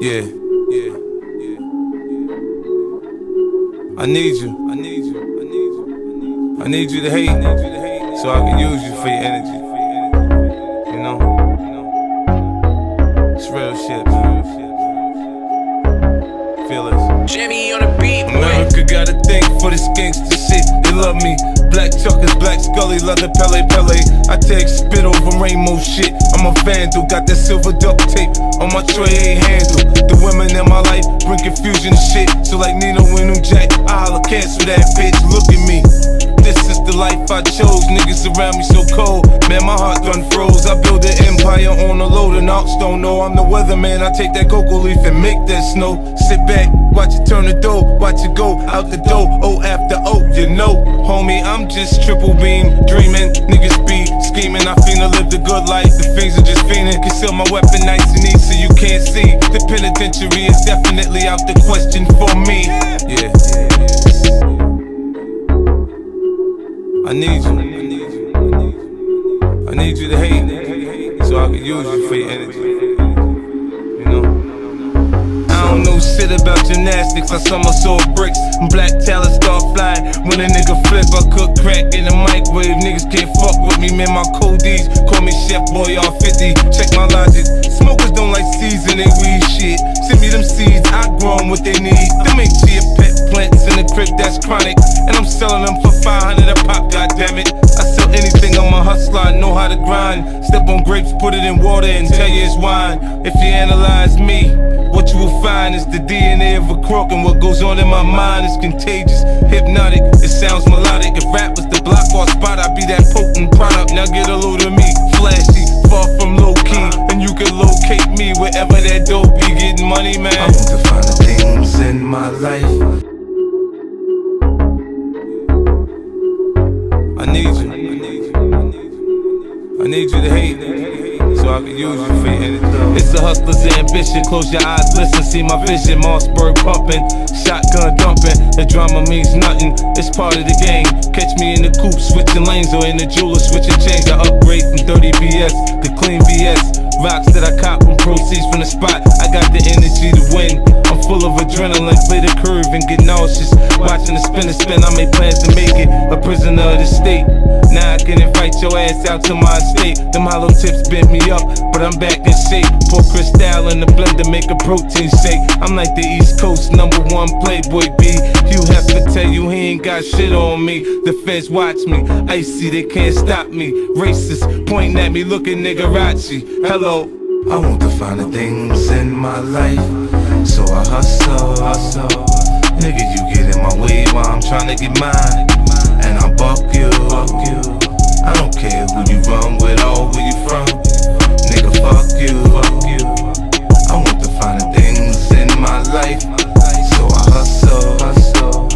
Yeah, yeah, yeah. I need you. I need you. I need you. I need you to hate. I need you to hate. So I can use you for your energy. You know. It's real shit, man. Feel it. Jimmy on the beat, boy. America got a thing for this gangster shit. They love me. Black Chuckers, Black Scully, leather Pelle Pelle. I take spit over rainbow shit. I'm a vandal, got that silver duct tape on my tray, handle. The women in my life bring confusion to shit. So like Nino and New Jack, I holla cancel that bitch. Look at me. The life I chose. Niggas around me so cold. Man, my heart done froze. I build an empire on a load and ox don't know I'm the weatherman. I take that cocoa leaf and make that snow. Sit back, watch it turn the dough, watch it go out the door. O after O, you know, homie, I'm just triple beam dreaming. Niggas be scheming. I finna live the good life. The things are just fiending. Conceal my weapon nice and easy so you can't see. The penitentiary is definitely out the question for me. Yeah. I need you. I need you. To hate so I can use you for your energy. You know? I don't know shit about gymnastics. I somersault bricks and black talon start flying. When a nigga flip, I cook crack in the microwave. Niggas can't fuck with me, man. My codies call me Chef Boy all 50. Check my logic. Smokers don't like they weed shit. Send me them seeds, I grow 'em what they need. Them ain't chia pet plants in the crib that's chronic. And I'm selling them for 500 a it. I sell anything, I'm a hustler, I know how to grind. Step on grapes, put it in water, and tell you it's wine. If you analyze me, what you will find is the DNA of a crook, and what goes on in my mind is contagious, hypnotic. It sounds melodic. If rap was the block or spot, I'd be that potent product. Now get a load of me, flashy, far from low key, and you can locate me wherever that dope be getting money, man. I want to find the things in my life. You hate so I can use you for energy. It's a hustler's ambition. Close your eyes, listen, see my vision. Mossberg pumping, shotgun dumping. The drama means nothing. It's part of the game. Catch me in the coupe, switching lanes, or in the jeweler, switching chains. I upgrade from dirty BS to clean BS. Rocks that I cop from the spot. I got the energy to win. I'm full of adrenaline, play the curve and get nauseous. Watching the spin and spin, I make plans to make it a prisoner of the state. Now I can invite your ass out to my estate. Them hollow tips bent me up, but I'm back in shape. Pour crystal in the blender, make a protein shake. I'm like the East Coast number one Playboy B. You have to tell you he ain't got shit on me. The feds watch me, icy, they can't stop me. Racist, pointing at me, looking niggerachi. Hello. I want to find the things in my life. So I hustle, hustle. Nigga, you get in my way while I'm trying to get mine. And I buck you. I don't care who you run with or where you from. Nigga, fuck you, fuck you. I want to find the things in my life. So I hustle, hustle.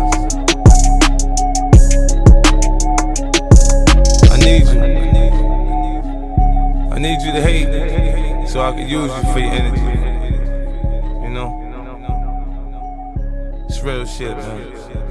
I need you. I need you to hate so I can use you for your energy. You know? It's real shit, man.